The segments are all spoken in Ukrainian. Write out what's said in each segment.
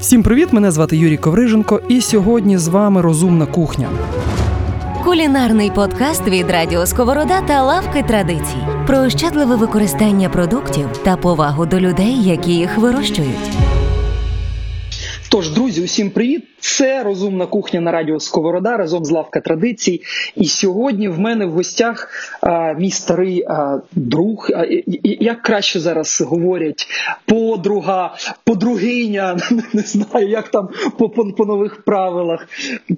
Всім привіт! Мене звати Юрій Ковриженко, і сьогодні з вами розумна кухня. Кулінарний подкаст від Радіо Сковорода та лавки традицій про ощадливе використання продуктів та повагу до людей, які їх вирощують. Тож, друзі, усім привіт! Це розумна кухня на радіо Сковорода разом з лавка традицій. І сьогодні в мене в гостях а, мій старий а, друг. А, і- як краще зараз говорять, подруга, подругиня, не знаю, як там по, по, по нових правилах.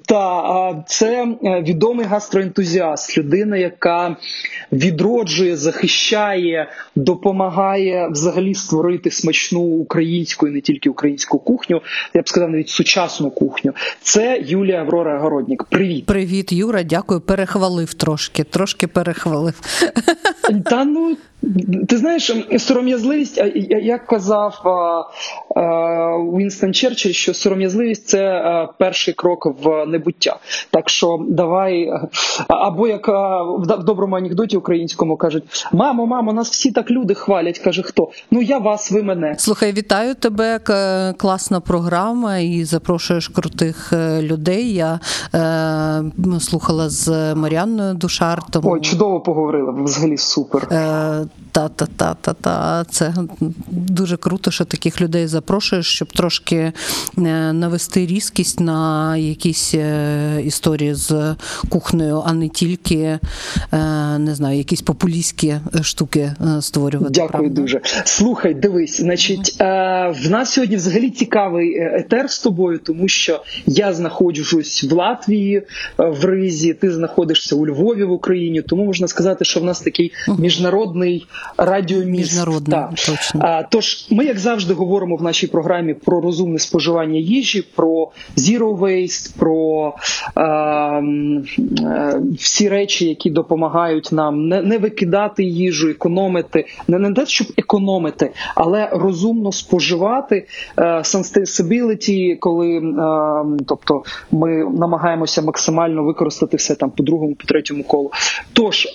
Та це е, відомий гастроентузіаст, людина, яка відроджує, захищає, допомагає взагалі створити смачну українську і не тільки українську кухню. Я б сказав, навіть сучасну кухню. Це Юлія Аврора Городнік. Привіт. Привіт, Юра. Дякую. Перехвалив трошки, трошки перехвалив. Та ну ти знаєш, сором'язливість, як казав а, Черчилль, що сором'язливість це перший крок в небуття. Так що давай, або як в доброму анекдоті українському кажуть: мамо, мамо, нас всі так люди хвалять. каже хто? Ну я вас, ви мене. Слухай, вітаю тебе. Класна програма і запрошуєш крутих е, людей. Я е, слухала з Маріанною Душар. Тому... Ой, чудово поговорили. Взагалі супер. Е, Та, та, та, та, та. Це дуже круто, що таких людей запрошуєш, щоб трошки е, навести різкість на якісь е, історії з кухнею, а не тільки е, не знаю, якісь популістські штуки створювати. Дякую правда? дуже. Слухай, дивись, значить, в нас сьогодні взагалі цікавий етер з тобою, тому що я знаходжусь в Латвії в Ризі, ти знаходишся у Львові в Україні. Тому можна сказати, що в нас такий міжнародний радіоміст. Міжнародний, Так. точно. А, Тож ми, як завжди, говоримо в нашій програмі про розумне споживання їжі, про zero waste, про е, м, е, всі речі, які допомагають нам не, не викидати їжу, економити, не, не те, щоб економити, але розумно споживати е, sustainability, коли е, тобто ми намагаємося максимально використати все там по другому, по третьому колу. Тож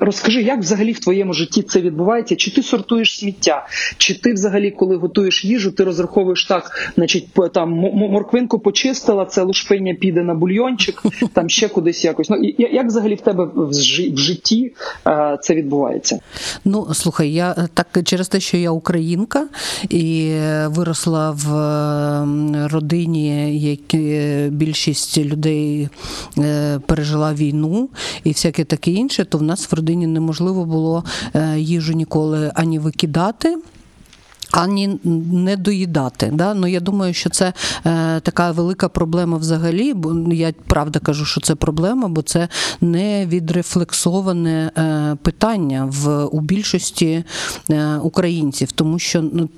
розкажи, як взагалі в твоєму житті це відбувається? Чи ти сортуєш сміття? Чи ти взагалі, коли готуєш їжу, ти розраховуєш так, значить, там морквинку почистила, це лушпиня піде на бульйончик, там ще кудись якось. Ну як взагалі в тебе в жи- в житті е, це відбувається? Ну, слухай, я е, так через те, що я українка і виросла в е, родині, які більшість людей пережила війну і всяке таке інше, то в нас в родині неможливо було їжу ніколи ані викидати. Ані не доїдати. Да? Ну, я думаю, що це е, така велика проблема взагалі. Бо я правда кажу, що це проблема, бо це не відрефлексоване е, питання в у більшості е, українців. Тому що ну,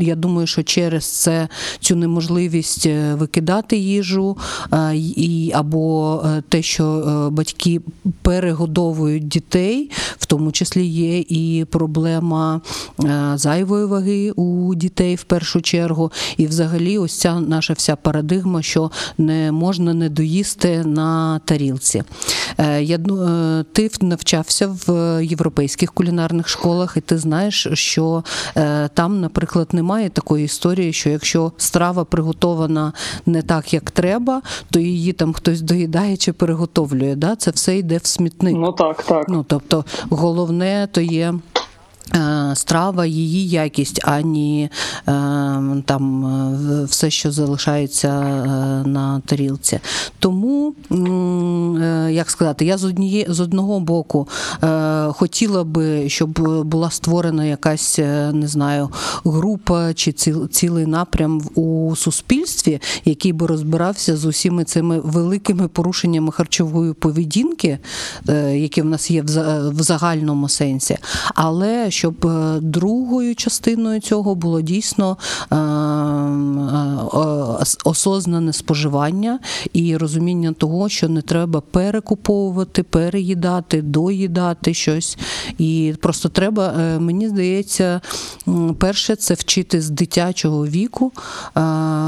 я думаю, що через це цю неможливість е, викидати їжу е, і або е, те, що е, батьки перегодовують дітей, в тому числі є і проблема зайвої ваги у дітей в першу чергу. І взагалі, ось ця наша вся парадигма, що не можна не доїсти на тарілці. Е, Я е, ти навчався в європейських кулінарних школах, і ти знаєш, що е, там, наприклад, немає такої історії, що якщо страва приготована не так, як треба, то її там хтось доїдає чи переготовлює. Да? Це все йде в смітник. Ну так, так. Ну, тобто, головне то є. Е, Страва, її якість, ані е, там е, все, що залишається на тарілці. Тому, як сказати, я з однієї з одного боку хотіла би, щоб була створена якась, не знаю, група чи ціл- цілий напрям у суспільстві, який би розбирався з усіми цими великими порушеннями харчової поведінки, які в нас є в загальному сенсі. Але щоб е, другою частиною цього було дійсно е, е, ос- осознане споживання і розуміння того, що не треба перекуповувати, переїдати, доїдати щось. І просто треба, мені здається, перше це вчити з дитячого віку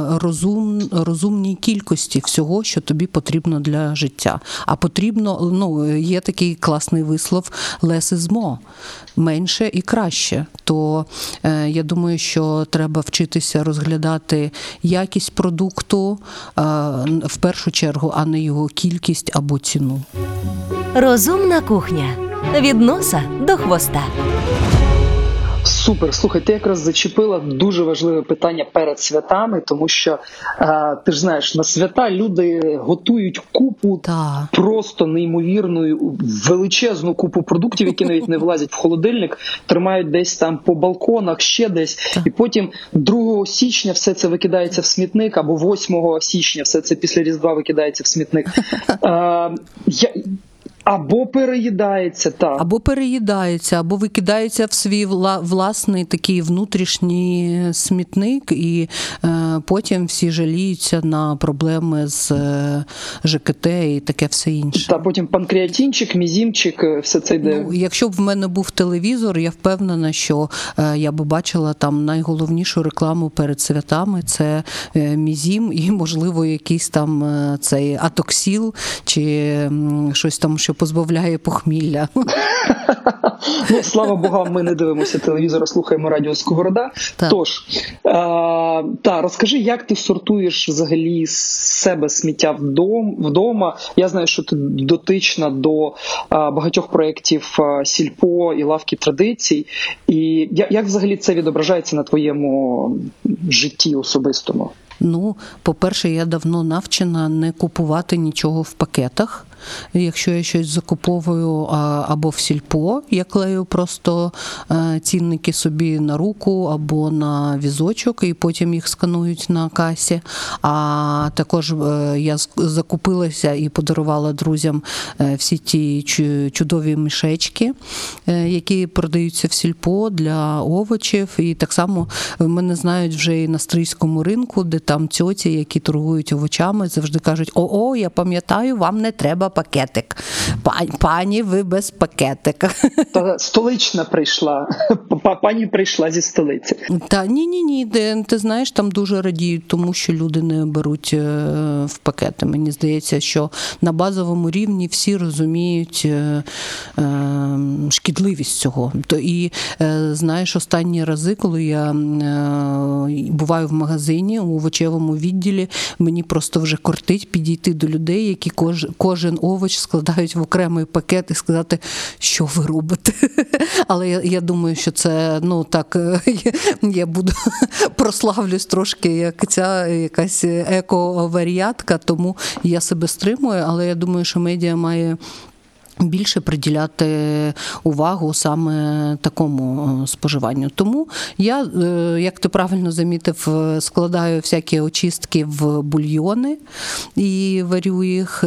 розум, розумній кількості всього, що тобі потрібно для життя. А потрібно, ну, є такий класний вислов is менше і краще. То е, я думаю, що треба вчитися розглядати якість продукту е, в першу чергу, а не його кількість або ціну. Розумна кухня від носа до хвоста. Супер, слухай, ти якраз зачепила дуже важливе питання перед святами, тому що е, ти ж знаєш, на свята люди готують купу Так. просто неймовірну величезну купу продуктів, які навіть не влазять в холодильник, тримають десь там по балконах, ще десь, і потім 2 січня все це викидається в смітник, або 8 січня все це після різдва викидається в смітник. Е, я, або переїдається так. Або переїдається, або викидається в свій власний такий внутрішній смітник, і е, потім всі жаліються на проблеми з е, ЖКТ і таке все інше. Та потім панкреатинчик, мізімчик, е, все це йде. Ну, якщо б в мене був телевізор, я впевнена, що е, я би бачила там найголовнішу рекламу перед святами це е, мізім і, можливо, якийсь там е, цей атоксіл чи щось там, що позбавляє похмілля. Ну, слава богам, ми не дивимося телевізора, слухаємо радіо Сковорода. Так. Тож, е, та, розкажи, як ти сортуєш взагалі з себе сміття вдом, вдома? Я знаю, що ти дотична до е, багатьох проєктів е, Сільпо і лавки традицій. І як, як взагалі це відображається на твоєму житті особистому? Ну, по-перше, я давно навчена не купувати нічого в пакетах. Якщо я щось закуповую або в сільпо, я клею просто е, цінники собі на руку або на візочок, і потім їх сканують на касі. А також е, я закупилася і подарувала друзям е, всі ті чудові мішечки, які продаються в сільпо для овочів. І так само мене знають вже і на стрийському ринку, де там тьоті, які торгують овочами, завжди кажуть: О, я пам'ятаю, вам не треба пакетик. Пані, ви без пакетика. Та столична прийшла, пані прийшла зі столиці. Та ні, ні, ні. Ти, знаєш, там дуже радіють, тому що люди не беруть е, в пакети. Мені здається, що на базовому рівні всі розуміють е, е, шкідливість цього. То і знаєш, останні рази, коли я буваю в магазині у овочевому відділі, мені просто вже кортить підійти до людей, які кож, кожен овоч складають в окремий пакет і сказати, що ви робите. Але я, я думаю, що це ну так я, я буду прославлюсь трошки, як ця якась еко-варіатка, тому я себе стримую, але я думаю, що медіа має. Більше приділяти увагу саме такому е, споживанню. Тому я, е, як ти правильно замітив, е, складаю всякі очистки в бульйони і варю їх.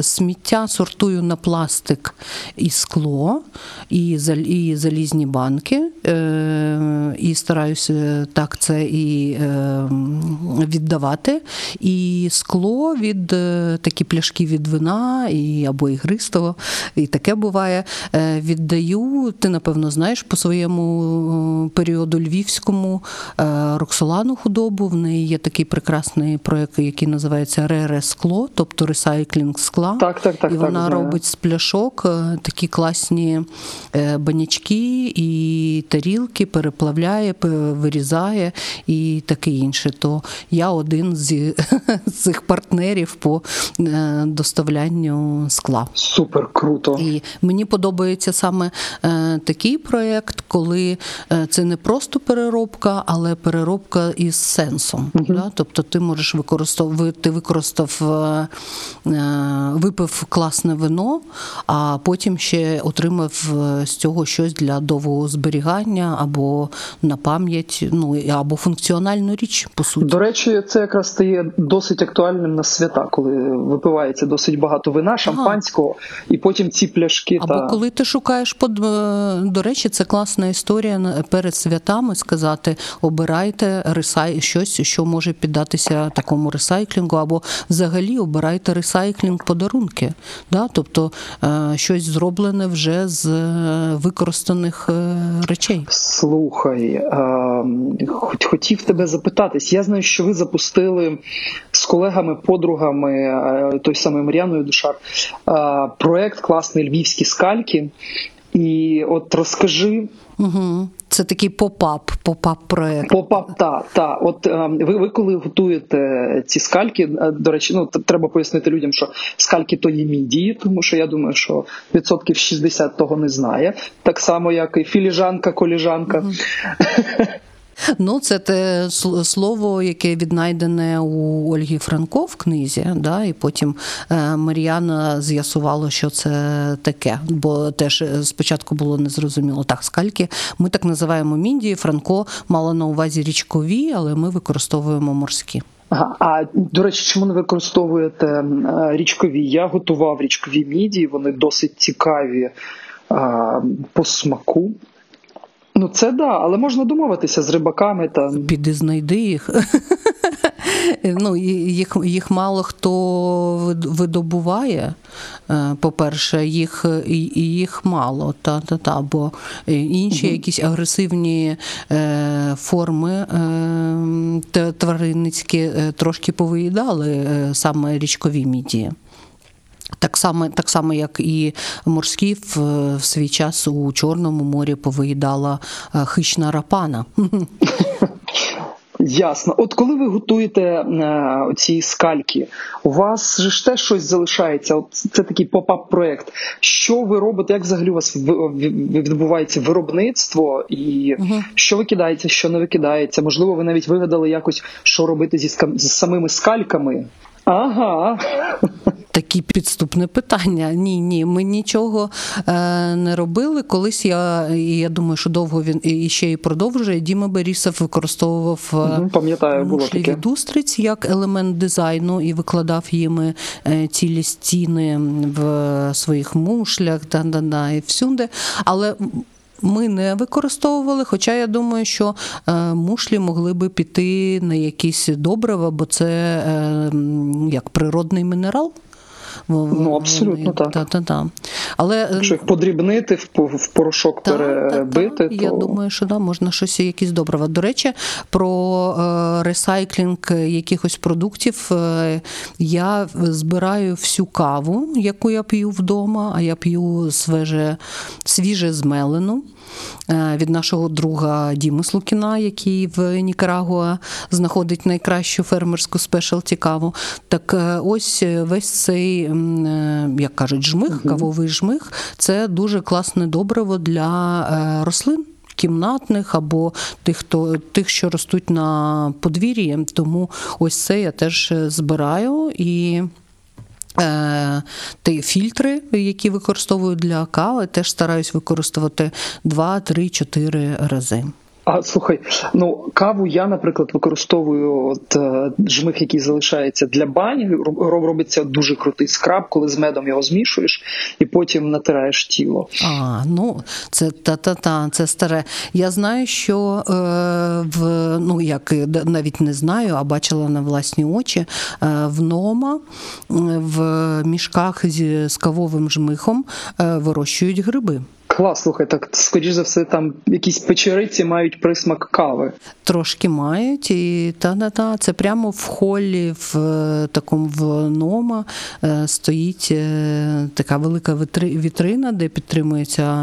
Сміття сортую на пластик і скло, і залізні банки. І стараюся так це і віддавати. І скло від такі пляшки від вина і або ігристого, і таке буває. Е, Віддаю, ти напевно знаєш по своєму е, періоду львівському е, Роксолану худобу. В неї є такий прекрасний проект, який називається Рере скло, тобто ресайклінг скла. Так, так, так, І вона знаю. робить з пляшок такі класні банячки і тарілки, переплавляє, вирізає і таке інше. То я один з, цих партнерів по доставлянню скла. Супер круто. І мені подобається саме е, такий проєкт, коли е, це не просто переробка, але переробка із сенсом. Да? Тобто ти можеш використовувати, ти використав, е, е, випив класне вино, а потім ще отримав е, з цього щось для довгого зберігання або на пам'ять, ну або функціональну річ, по суті. До речі, це якраз стає досить актуальним на свята, коли випивається досить багато вина, шампанського. І потім ці пляшки Або та коли ти шукаєш под е, до речі, це класна історія перед святами сказати: обирайте ресай щось, що може піддатися такому ресайклінгу, або взагалі обирайте recycling подарунки. Да? Тобто е, щось зроблене вже з е, використаних речей. Слухай, хоч- хотів тебе запитатись. Я знаю, що ви запустили з колегами, подругами, тою самою Мар'яною Душар, е, проект класний львівські скальки. І от розкажи Угу. Це такий pop-up, pop-up проект. Попап, та, та. От е, ви, ви коли готуєте ці скальки, е, до речі, ну треба пояснити людям, що скальки то є мідії, тому що я думаю, що відсотків 60 того не знає. Так само, як і філіжанка, коліжанка. Ну, це те слово, яке віднайдене у Ольги Франко в книзі, да, і потім е, Мар'яна з'ясувала, що це таке, бо теж е, спочатку було незрозуміло. Так, скальки ми так називаємо міндії. Франко мала на увазі річкові, але ми використовуємо морські. А до речі, чому не використовуєте е, річкові? Я готував річкові мідії, вони досить цікаві по смаку. Ну, це да, але можна домовитися з рибаками та Піди знайди їх. Ну, їх, їх мало хто видобуває. Е, По-перше, їх, їх мало, та, та, та, бо інші якісь агресивні е, форми е, тваринницькі трошки повиїдали саме річкові мідії. Так само, так само, як і морські в, в свій час у Чорному морі повиїдала е, хищна рапана. Ясно. От коли ви готуєте е, ці скальки, у вас же ж теж щось залишається. От це такий pop-up проект. Що ви робите? Як взагалі у вас відбувається виробництво, і що викидається, що не викидається? Можливо, ви навіть вигадали якось, що робити зі, ска- з самими скальками. Ага. Такі підступне питання. Ні, ні, ми нічого е, не робили. Колись я, і я думаю, що довго він і ще і продовжує. Діма Борисов використовував е, пам'ятаю, було таке. від устриць як елемент дизайну і викладав їми е, цілі стіни в своїх мушлях, да-да-да, і всюди. Але ми не використовували, хоча я думаю, що е, мушлі могли би піти на якісь добрива, бо це е, як природний мінерал. Ну, абсолютно так. Та, та, та. Але е, Якщо їх подрібнити, в, по- в порошок та, перебити, та, та. то Я думаю, що да, можна щось якісь добрива. До речі, про е, ресайклінг якихось продуктів е, я збираю всю каву, яку я п'ю вдома, а я п'ю свіже, свіже змелену. Е, Від нашого друга Діми Слукіна, який в Нікарагуа знаходить найкращу фермерську спешалті каву. Так е, ось е, весь цей, як кажуть, жмих, кавовий жмих це дуже класне добриво для рослин. Кімнатних або тих, хто тих, що ростуть на подвір'ї. Тому ось це я теж збираю і. Е, Ті фільтри, які використовую для кави, теж стараюсь використовувати 2, 3, 4 рази. А слухай, ну каву я, наприклад, використовую от е, жмих, який залишається для бані. Роб- робиться дуже крутий скраб, коли з медом його змішуєш і потім натираєш тіло. А, ну це та-та-та, це старе. Я знаю, що е, в ну як навіть не знаю, а бачила на власні очі е, в Нома е, в мішках зі з кавовим жмихом е, вирощують гриби. Клас, слухай, так скоріш за все, там якісь печериці мають присмак кави. Трошки мають, і та-та-та, це прямо в холі, в е, такому в Нома е, стоїть е, така велика вітри- вітрина, де підтримується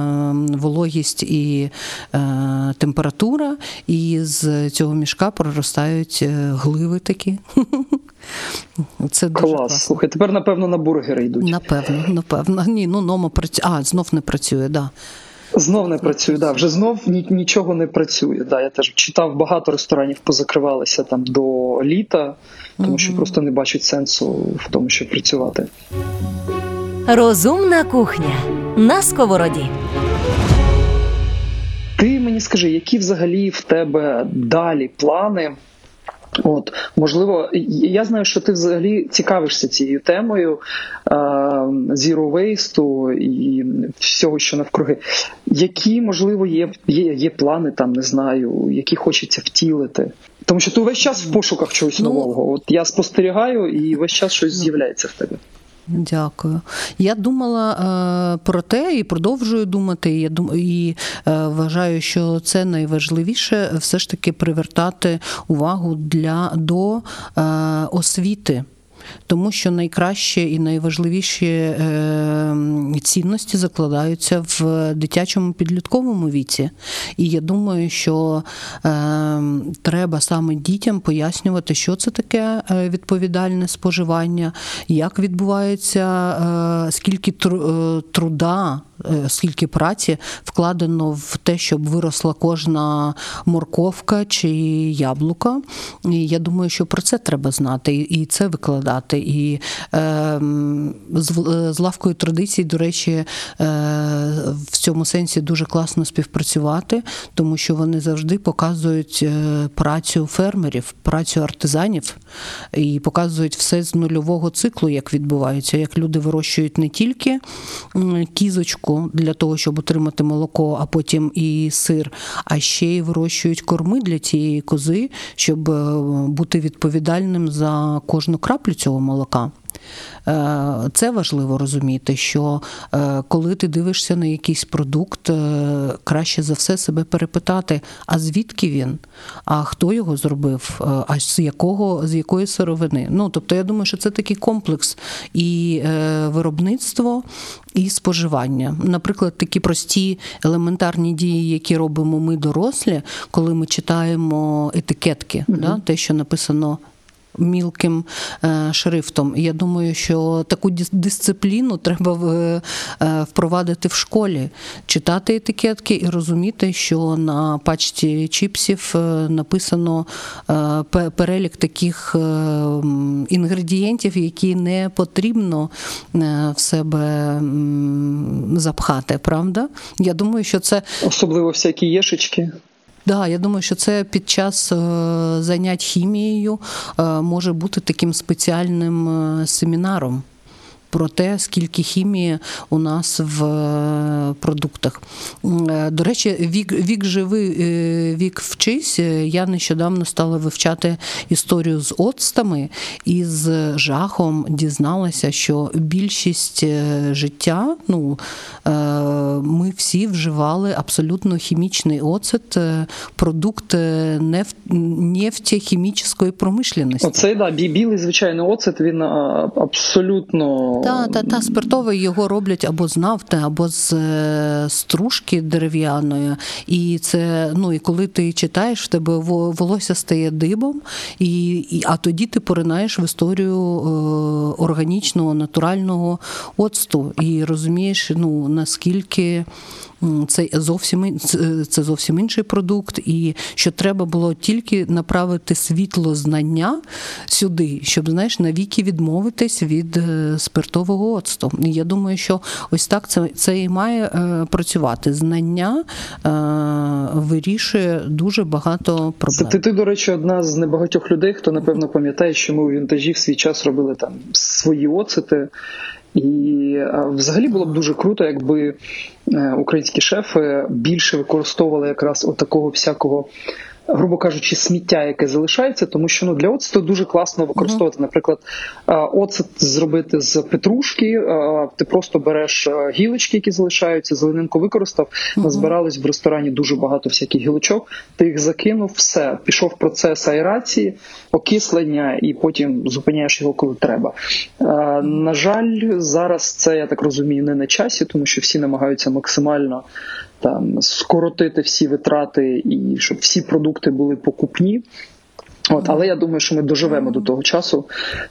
вологість і е, температура, і з цього мішка проростають гливи такі. Це дуже Клас. класно. Слухай, тепер напевно на бургери йдуть. Напевно, напевно. Ні, ну Нома працює. А, знов не працює, да. Знов не працює. Да, вже знов нічого не працює. Да, я теж читав, багато ресторанів позакривалися там до літа, тому що просто не бачать сенсу в тому, щоб працювати. Розумна кухня на сковороді. Ти мені скажи, які взагалі в тебе далі плани От можливо, я знаю, що ти взагалі цікавишся цією темою е, zero waste і всього, що навкруги. Які можливо є, є, є плани там, не знаю, які хочеться втілити. Тому що ти весь час в пошуках чогось Ну, нового. От я спостерігаю, і весь час щось з'являється в тебе. Дякую. Я думала е, про те і продовжую думати. Я дум, і е, вважаю, що це найважливіше все ж таки привертати увагу для до е, освіти. Тому що найкраще і найважливіші е, цінності закладаються в дитячому підлітковому віці. І я думаю, що е, треба саме дітям пояснювати, що це таке е, відповідальне споживання, як відбувається, скільки тру- труда. Е, Скільки праці вкладено в те, щоб виросла кожна морковка чи яблука. І я думаю, що про це треба знати і- це викладати. І е, з, е, з лавкою традицій, до речі, е, в цьому сенсі дуже класно співпрацювати, тому що вони завжди показують е, працю фермерів, працю артизанів і показують все з нульового циклу, як відбувається, як люди вирощують не тільки м, кізочку для того, щоб отримати молоко, а потім і сир, а ще й вирощують корми для цієї кози, щоб е, бути відповідальним за кожну краплю цього молока. Е, Це важливо розуміти, що е, коли ти дивишся на якийсь продукт, е, краще за все себе перепитати, а звідки він, а хто його зробив, а з якого з якої сировини. Ну тобто, я думаю, що це такий комплекс і виробництво, і споживання. Наприклад, такі прості елементарні дії, які робимо ми дорослі, коли ми читаємо етикетки, да, те, що написано мілким е, шрифтом. Я думаю, що таку дис- дисципліну треба е, впровадити в школі, читати етикетки і розуміти, що на пачці чіпсів е, написано е, перелік таких е, інгредієнтів, які не потрібно е, в себе запхати. Правда? Я думаю, що це Особливо всякі єшечки. Да, я думаю, що це під час е, занять хімією е, може бути таким спеціальним е, семінаром. Про те, скільки хімії у нас в е, продуктах. Е, До речі, вік, вік живи, е, вік вчись. Я нещодавно стала вивчати історію з оцтами і з жахом дізналася, що більшість життя, ну ми всі вживали абсолютно хімічний оцет, продукт неф... нефтехімічної промишленості. Оцей да, бі- білий, звичайно, оцет він абсолютно Та, та, та спиртовий його роблять або з нафти, або з е, стружки дерев'яної. І це, ну і коли ти читаєш, в тебе волосся стає дибом, і, і, а тоді ти поринаєш в історію е, органічного, натурального оцту і розумієш, ну наскільки. Це зовсім це- зовсім інший продукт, і що треба було тільки направити світло знання сюди, щоб знаєш навіки відмовитись від е, спиртового оцту. Я думаю, що ось так це, це і має е, працювати. Знання е, вирішує дуже багато проблем. ти, ти, до речі, одна з небагатьох людей, хто напевно пам'ятає, що ми у вінтажі в свій час робили там свої оцети. І взагалі було б дуже круто, якби е, українські шефи більше використовували якраз отакого всякого. Грубо кажучи, сміття, яке залишається, тому що ну для оцету дуже класно використовувати. Наприклад, е, оцет зробити з петрушки. е, Ти просто береш е, гілочки, які залишаються, зеленинку використав. Назбиралось в ресторані дуже багато всяких гілочок. Ти їх закинув, все пішов процес аерації, окислення, і потім зупиняєш його, коли треба. На жаль, зараз це я так розумію не на часі, тому що всі намагаються максимально там скоротити всі витрати і щоб всі продукти були покупні. От, але я думаю, що ми доживемо до того часу,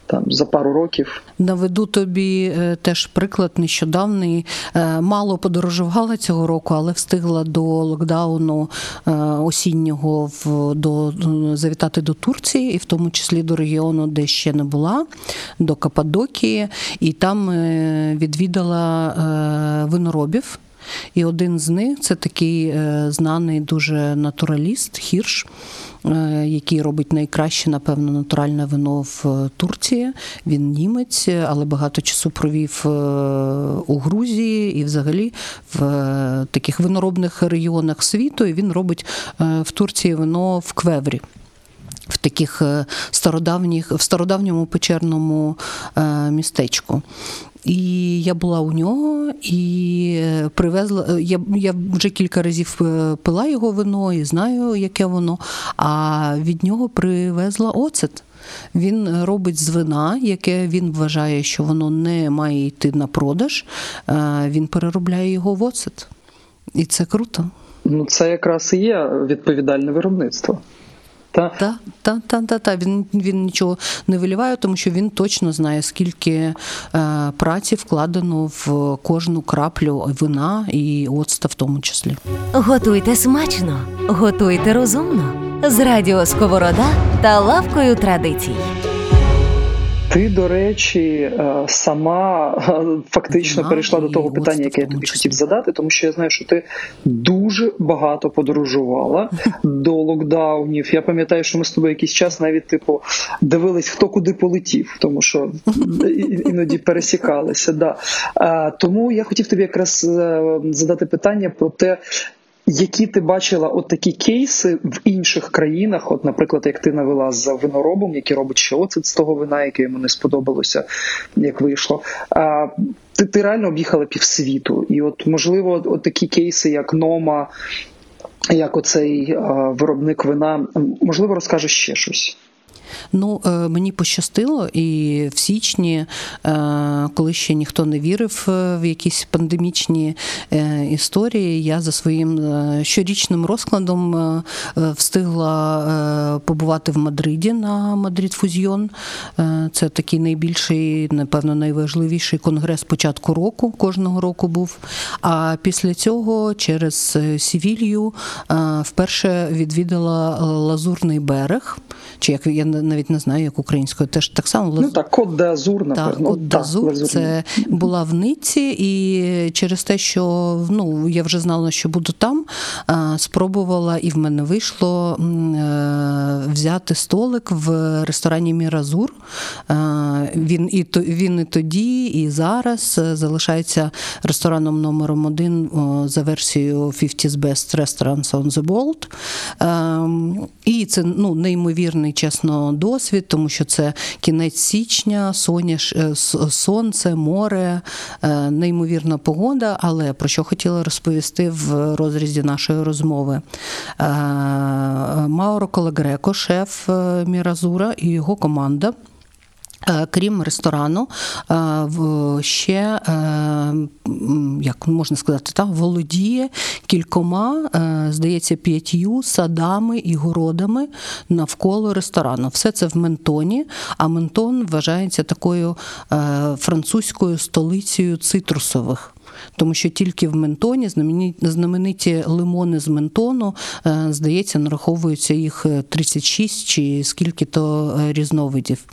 там за пару років. Наведу тобі е, теж приклад нещодавний. Е, Мало подорожувала цього року, але встигла до локдауну е, осіннього в до завітати до Турції, і в тому числі до регіону, де ще не була, до Каппадокії, і там відвідала виноробів. І один з них це такий е, знаний дуже натураліст Хірш, е, який робить найкраще, напевно, натуральне вино в е, Турції. Він німець, але багато часу провів у Грузії і взагалі в таких виноробних регіонах світу. І він робить в Турції вино в квеврі. В таких стародавніх, в стародавньому печерному містечку. І я була у нього і е, привезла. е, Я, я вже кілька разів е, пила його вино і знаю, яке воно. А від нього привезла оцет. Він робить з вина, яке він вважає, що воно не має йти на продаж. Він переробляє його в оцет. І це круто. Ну, це якраз і є відповідальне виробництво. Та Та, та, та, та, та. Він, він нічого не виліває, тому що він точно знає, скільки е, праці вкладено в кожну краплю вина і оцта в тому числі. Готуйте смачно, готуйте розумно. З радіо Сковорода та лавкою традицій. Ти, до речі, е, сама е, фактично перейшла до того питання, яке я тобі хотів задати, тому що я знаю, що ти дуже багато подорожувала до локдаунів. Я пам'ятаю, що ми з тобою якийсь час навіть типу дивились, хто куди полетів, тому що іноді пересікалися. Да. Е, Тому я хотів тобі якраз задати питання про те. Які ти бачила от такі кейси в інших країнах? От, наприклад, як ти навела з виноробом, який робить ще оцет з того вина, яке йому не сподобалося, як вийшло. А, ти, ти реально об'їхала півсвіту, і от можливо, от такі кейси, як Нома, як оцей а, виробник вина, можливо, розкажеш ще щось. Ну, е, мені пощастило, і в січні, е, коли ще ніхто не вірив е, в якісь пандемічні історії, я за своїм щорічним розкладом встигла побувати в Мадриді на Мадрид Фузьйон. Е, Це такий найбільший, напевно, найважливіший конгрес початку року, кожного року був. А після цього через Сівілью вперше відвідала Лазурний берег. Чи як я навіть не знаю, як українською, теж так само Ну так, код де Азур, так, напевно. Кот d'Azur, Лазурний. це була в Ницці, і через те, що ну я вже знала, що буду там, спробувала, і в мене вийшло е, взяти столик в ресторані Міразур. Він і він і тоді, і зараз е, залишається рестораном номером один за версією 50's Best Restaurants on the World. Ем, І це ну неймовірний чесно досвід, тому що це кінець січня, соняш, е, сонце, море, е, неймовірна погода. Але про що хотіла розповісти в розрізі нашої розмови? Е, Мауро Колагреко, шеф Міразура і його команда. Е, Крім ресторану, е, ще е, як можна сказати, так, володіє кількома, здається, п'ятью садами і городами навколо ресторану. Все це в Ментоні. А Ментон вважається такою французькою столицею цитрусових. Тому що тільки в Ментоні знамені- знамениті лимони з Ментону, е, здається, нараховується їх е, 36 чи скільки то е, різновидів.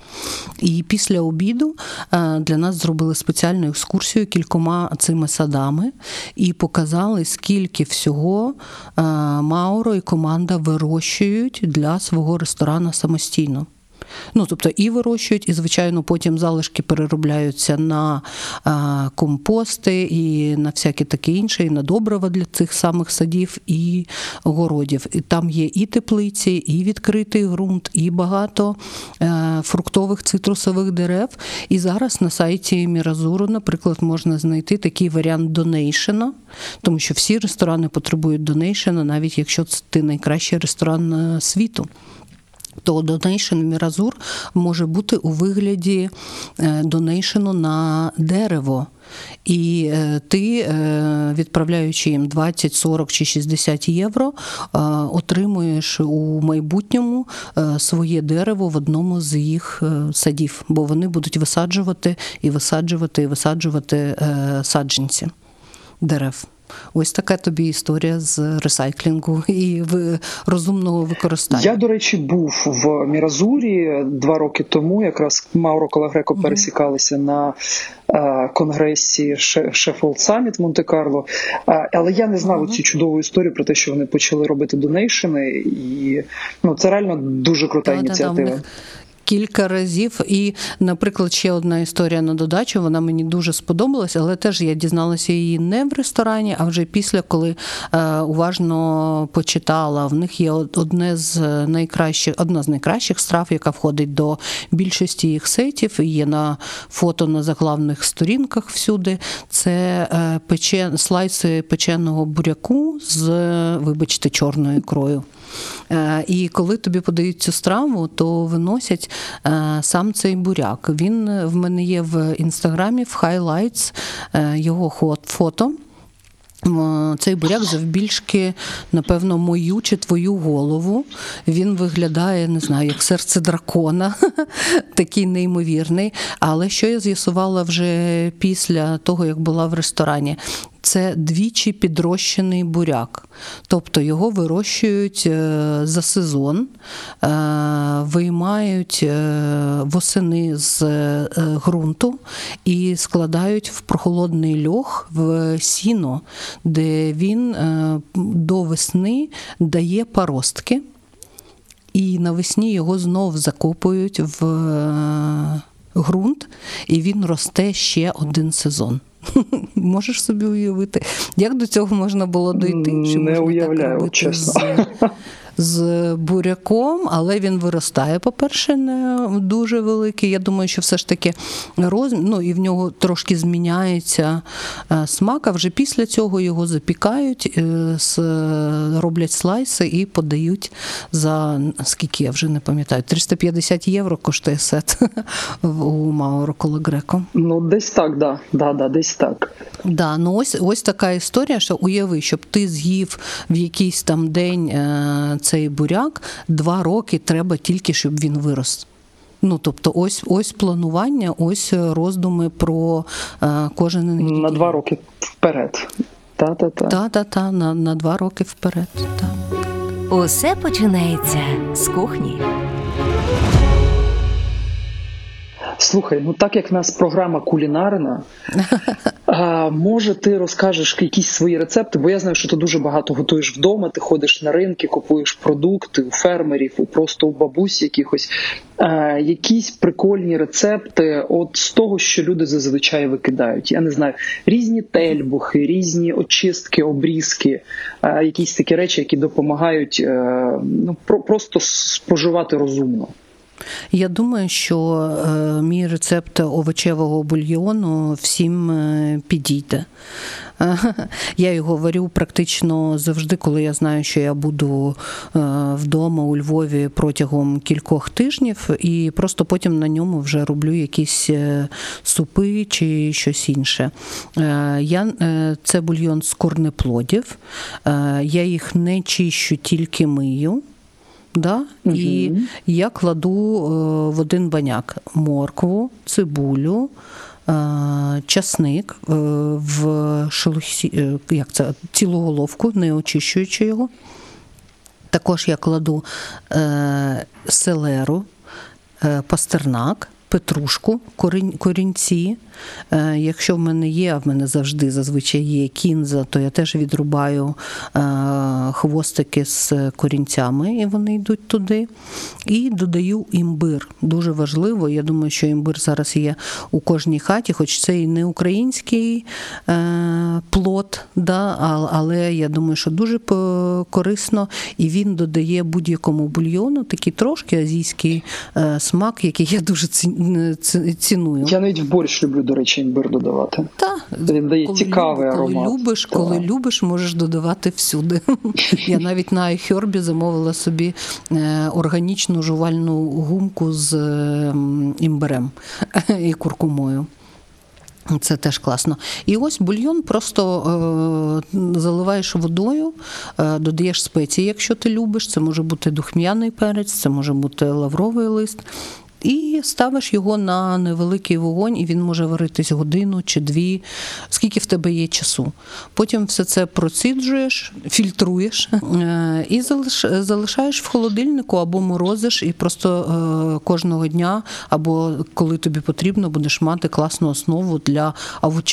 І після обіду е, для нас зробили спеціальну екскурсію кількома цими садами і показали, скільки всього е, Мауро і команда вирощують для свого ресторану самостійно. Ну, тобто і вирощують, і, звичайно, потім залишки переробляються на а, компости і на всяке таке інше, і на добрива для цих самих садів і городів. І там є і теплиці, і відкритий ґрунт, і багато е, фруктових цитрусових дерев. І зараз на сайті Міразуру, наприклад, можна знайти такий варіант донейшена, тому що всі ресторани потребують донейшена, навіть якщо це ти найкращий ресторан е, світу то donation Міразур може бути у вигляді е, донейшену на дерево. І е, ти, е, відправляючи їм 20, 40 чи 60 євро, отримуєш у майбутньому своє дерево в одному з їх садів, бо вони будуть висаджувати і висаджувати і висаджувати саджанці дерев. Ось така тобі історія з ресайклінгу і розумного використання. Я, до речі, був в Міразурі два роки тому. Якраз Мауро Калагреко пересікалися на е, конгресі Ше- Sheffield Summit в Монте-Карло. Е, але я не знав цю чудову історію про те, що вони почали робити донейшени, і ну це реально дуже крута Та-та-та, ініціатива. в них Кілька разів, і, наприклад, ще одна історія на додачу. Вона мені дуже сподобалась, але теж я дізналася її не в ресторані, а вже після, коли е, уважно почитала. В них є одне з найкращих, одна з найкращих страв, яка входить до більшості їх сетів. Є на фото на заглавних сторінках всюди. Це е, пече, слайси печеного буряку з, вибачте, чорною ікрою. Е, І коли тобі подають цю страву, то виносять е, сам цей буряк. Він е, в мене є в інстаграмі в е, його фото. Цей буряк завбільшки, напевно, мою чи твою голову. Він виглядає, не знаю, як серце дракона, такий неймовірний. Але що я з'ясувала вже після того, як була в ресторані, це двічі підрощений буряк. Тобто його вирощують е, за сезон, е, виймають е, восени з ґрунту і складають в прохолодний льох в сіно, де він до весни дає паростки. І навесні його знов закопують в ґрунт, і він росте ще один сезон. Можеш собі уявити, як до цього можна було дойти? Чи Не уявляю, чесно. З, з буряком, але він виростає, по-перше, не дуже великий. Я думаю, що все ж таки розмір, ну і в нього трошки зміняється е, смак, а вже після цього його запікають, е, роблять слайси і подають за скільки я вже не пам'ятаю, 350 євро коштує сет у Мауро Колагреко. Ну, десь так, да. Да, да, десь так. Да, ну ось ось така історія, що уяви, щоб ти з'їв в якийсь там день е, цей буряк, два роки треба тільки, щоб він вирос. Ну, тобто, ось ось планування, ось роздуми про е, кожен На два роки вперед. Та-та-та. Та, та, та, на, на два роки вперед. Та. Усе починається з кухні. Слухай, ну так як в нас програма кулінарна, а, може ти розкажеш якісь свої рецепти, бо я знаю, що ти дуже багато готуєш вдома, ти ходиш на ринки, купуєш продукти у фермерів, і просто у бабусь якихось. А, якісь прикольні рецепти от з того, що люди зазвичай викидають. Я не знаю, різні тельбухи, різні очистки, обрізки, а, якісь такі речі, які допомагають е, ну, про, просто споживати розумно. Я думаю, що е, мій рецепт овочевого бульйону всім е, підійде. Я його варю практично завжди, коли я знаю, що я буду е, вдома у Львові протягом кількох тижнів, і просто потім на ньому вже роблю якісь супи чи щось інше. Я, це бульйон з корнеплодів. Я їх не чищу, тільки мию. Да? І я кладу е, в один баняк моркву, цибулю, е, часник е, в шелухі, як це, цілу головку, не очищуючи його. Також я кладу селеру, пастернак, петрушку, корінці. Е, якщо в мене є, а в мене завжди зазвичай є кінза, то я теж відрубаю е, хвостики з корінцями, і вони йдуть туди. І додаю імбир. Дуже важливо. Я думаю, що імбир зараз є у кожній хаті, хоч це і не український е, плод, але я думаю, що дуже корисно, і він додає будь-якому бульйону такий трошки азійський смак, який я дуже ці- ці- ціную. Я навіть в борщ люблю, до речі, імбир додавати. Та, Він дає коли цікавий коли аромат. любиш, Так. коли любиш, можеш додавати всюди. Я навіть на iHerb замовила собі е, органічну жувальну гумку з е, імбирем і куркумою. Це теж класно. І ось бульйон просто е, заливаєш водою, е, додаєш спеції, якщо ти любиш. Це може бути духм'яний перець, це може бути лавровий лист. І ставиш його на невеликий вогонь, і він може варитись годину чи дві, скільки в тебе є часу. Потім все це проціджуєш, фільтруєш е, і залишаєш в холодильнику або морозиш, і просто е, кожного дня, або коли тобі потрібно, будеш мати класну основу для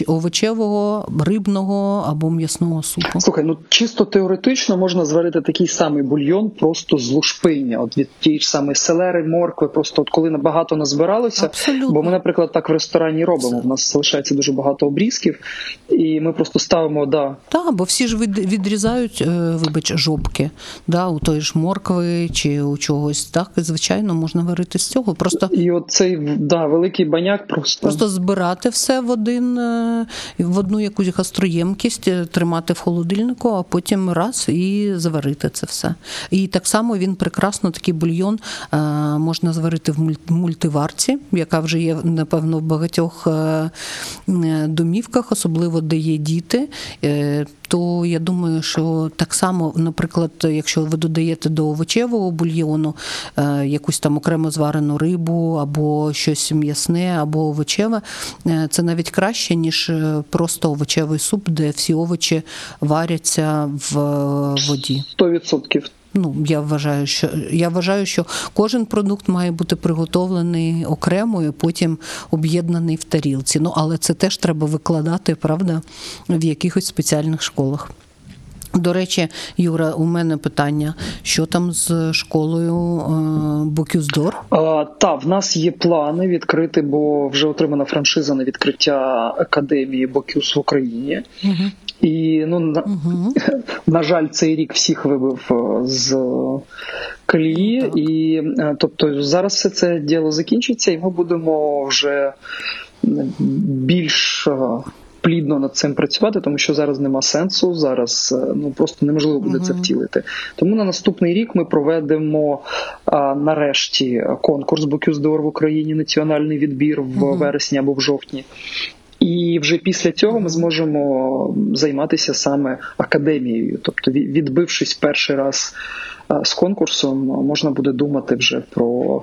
овочевого, рибного або м'ясного супу. Слухай, ну чисто теоретично можна зварити такий самий бульйон просто з лушпиння, от від тієї ж самої селери, моркви, просто от коли набагато назбиралося. Абсолютно. Бо ми, наприклад, так в ресторані робимо. У нас залишається дуже багато обрізків, і ми просто ставимо да, Так, бо всі ж відрізають, е, вибач, жопки, да, у тої ж моркви чи у чогось. Так, і звичайно, можна варити з цього. Просто І от цей да, великий баняк просто, Просто збирати все в один е, в одну якусь гастроємкість, е, тримати в холодильнику, а потім раз і заварити це все. І так само він прекрасно такий бульйон можна зварити в муль- мультиварці, яка вже є напевно в багатьох е, е, домівках, особливо де є діти. Е, То я думаю, що так само, наприклад, якщо ви додаєте до овочевого бульйону якусь там окремо зварену рибу або щось м'ясне, або овочеве, це навіть краще, ніж просто овочевий суп, де всі овочі варяться в воді. 100%. Ну, я вважаю, що я вважаю, що кожен продукт має бути приготовлений окремо і потім об'єднаний в тарілці. Ну, але це теж треба викладати, правда, в якихось спеціальних школах. До речі, Юра, у мене питання: що там з школою е, Бокюздор? А, та, в нас є плани відкрити, бо вже отримана франшиза на відкриття академії Бокюс в Україні. І ну на, Угу. на жаль, цей рік всіх вибив е, з колії, Так. і е, тобто зараз все це діло закінчиться, і ми будемо вже більш е, плідно над цим працювати, тому що зараз нема сенсу. Зараз е, ну просто неможливо буде це втілити. Тому на наступний рік ми проведемо а, нарешті конкурс Бокюздор в Україні, національний відбір в Мгм. вересні або в жовтні. І вже після цього ми зможемо займатися саме академією. Тобто, ві- відбившись перший раз з конкурсом, можна буде думати вже про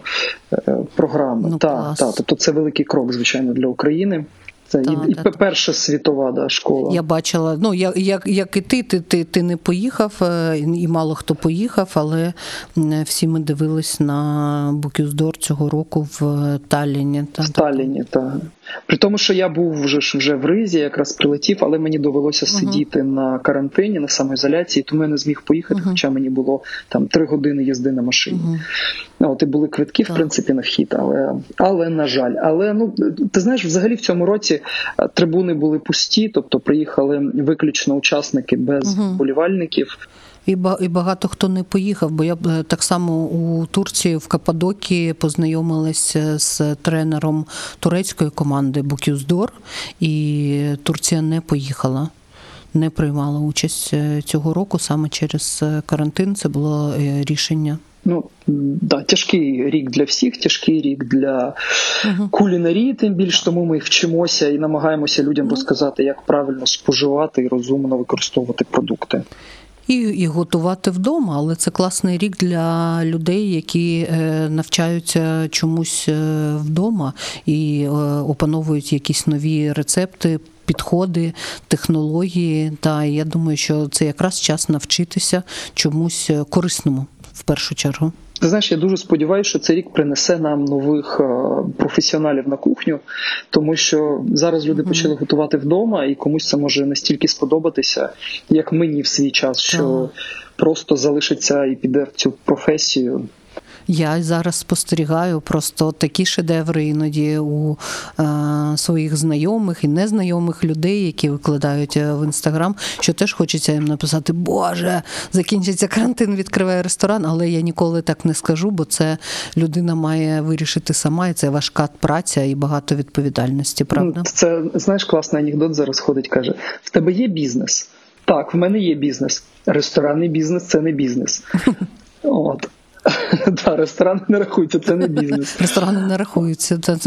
е, програми. Ну, та, та, тобто це великий крок, звичайно, для України. Це Та, і, і та, та. перша світова да, школа. Я бачила, ну я, як, як і ти, ти, ти, ти не поїхав, е, і мало хто поїхав, але всі ми дивились на Бокюздор цього року в Талліні. Та, в Сталіні, та при тому, що я був вже ж вже в Ризі, якраз прилетів, але мені довелося сидіти на карантині, на самоізоляції, тому я не зміг поїхати, Мгм. хоча мені було там три години їзди на машині. Ну, от і були квитки, в принципі, на вхід, але, але на жаль. Але ну ти знаєш, взагалі в цьому році е, трибуни були пусті, тобто приїхали виключно учасники без Мгм. І і багато хто не поїхав, бо я е, так само у Турції в Каппадокії познайомилася з тренером турецької команди Бокюздор, і Турція не поїхала. Не приймала участь е, цього року саме через е, карантин. Це було е, рішення. Ну да, тяжкий рік для всіх, тяжкий рік для кулінарії, тим більш тому ми вчимося і намагаємося людям розказати, як правильно споживати і розумно використовувати продукти. І, і готувати вдома, але це класний рік для людей, які е, навчаються чомусь е, вдома і е, опановують якісь нові рецепти. Підходи, технології, та я думаю, що це якраз час навчитися чомусь корисному в першу чергу. Ти знаєш, я дуже сподіваюся, що цей рік принесе нам нових е, професіоналів на кухню, тому що зараз люди почали готувати вдома, і комусь це може настільки сподобатися, як мені в свій час, що просто залишиться і піде в цю професію. Я зараз спостерігаю просто такі шедеври іноді у е, своїх знайомих і незнайомих людей, які викладають е, в інстаграм, що теж хочеться їм написати: Боже, закінчиться карантин, відкриває ресторан, але я ніколи так не скажу, бо це людина має вирішити сама, і це важка праця і багато відповідальності, правда? Ну, Це знаєш, класний анекдот зараз ходить, каже: в тебе є бізнес? Так, в мене є бізнес. Ресторанний бізнес це не бізнес. От. Да, ресторани не рахуються, це не бізнес. Ресторани не рахуються. Та-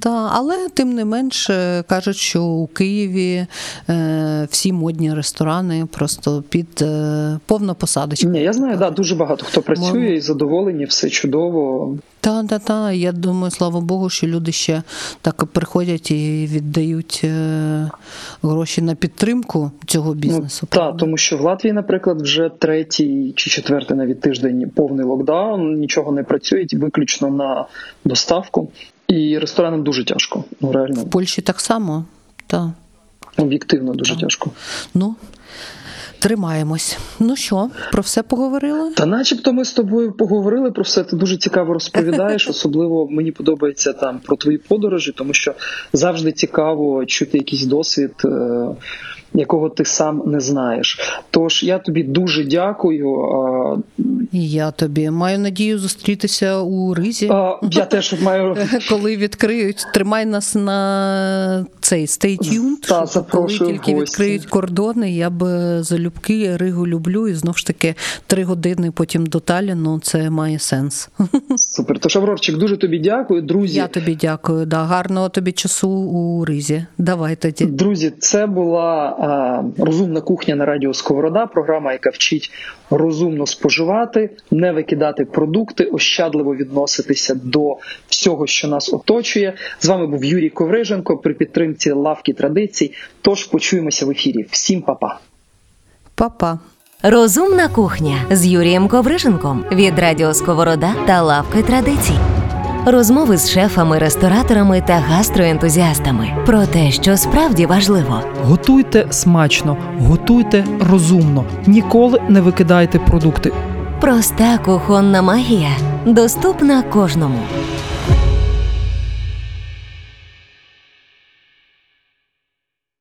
та- але тим не менш е, кажуть, що у Києві е, всі модні ресторани просто під е, повна посадочка. Ні, я знаю, да, дуже багато хто працює і задоволені, все чудово. Та, та, та. Я думаю, слава Богу, що люди ще так приходять і віддають е, гроші на підтримку цього бізнесу. Ну, так, тому що в Латвії, наприклад, вже третій чи четвертий навіть тиждень повний локдаун, нічого не працюють, виключно на доставку. І ресторанам дуже тяжко. Ну реально, В Польщі так само. Та. об'єктивно дуже тяжко. Ну, тримаємось. Ну що, про все поговорили? Та начебто ми з тобою поговорили про все. Ти дуже цікаво розповідаєш. Особливо мені подобається там про твої подорожі, тому що завжди цікаво чути якийсь досвід, е, якого ти сам не знаєш. Тож я тобі дуже дякую. Я тобі маю надію зустрітися у Ризі. а, я теж маю Коли відкриють, тримай нас на цей stay tuned, Та, щоб коли тільки гості. відкриють кордони, я б залюбки Ригу люблю, і знов ж таки три години потім до Таліну це має сенс. супер. Тож, Аврорчик, дуже тобі дякую, друзі. Я тобі дякую. Да, гарного тобі часу у Ризі. Давай тоді. Друзі, це була розумна кухня на радіо Сковорода. Програма, яка вчить розумно споживати, не викидати продукти, ощадливо відноситися до всього, що нас оточує. З вами був Юрій Ковриженко при підтримці лавки традицій. Тож почуємося в ефірі. Всім па-па. Па-па. Розумна кухня з Юрієм Ковриженком від Радіо Сковорода та Лавки традицій. Розмови з шефами, рестораторами та гастроентузіастами про те, що справді важливо. Готуйте смачно, готуйте розумно, ніколи не викидайте продукти. Проста кухонна магія доступна кожному.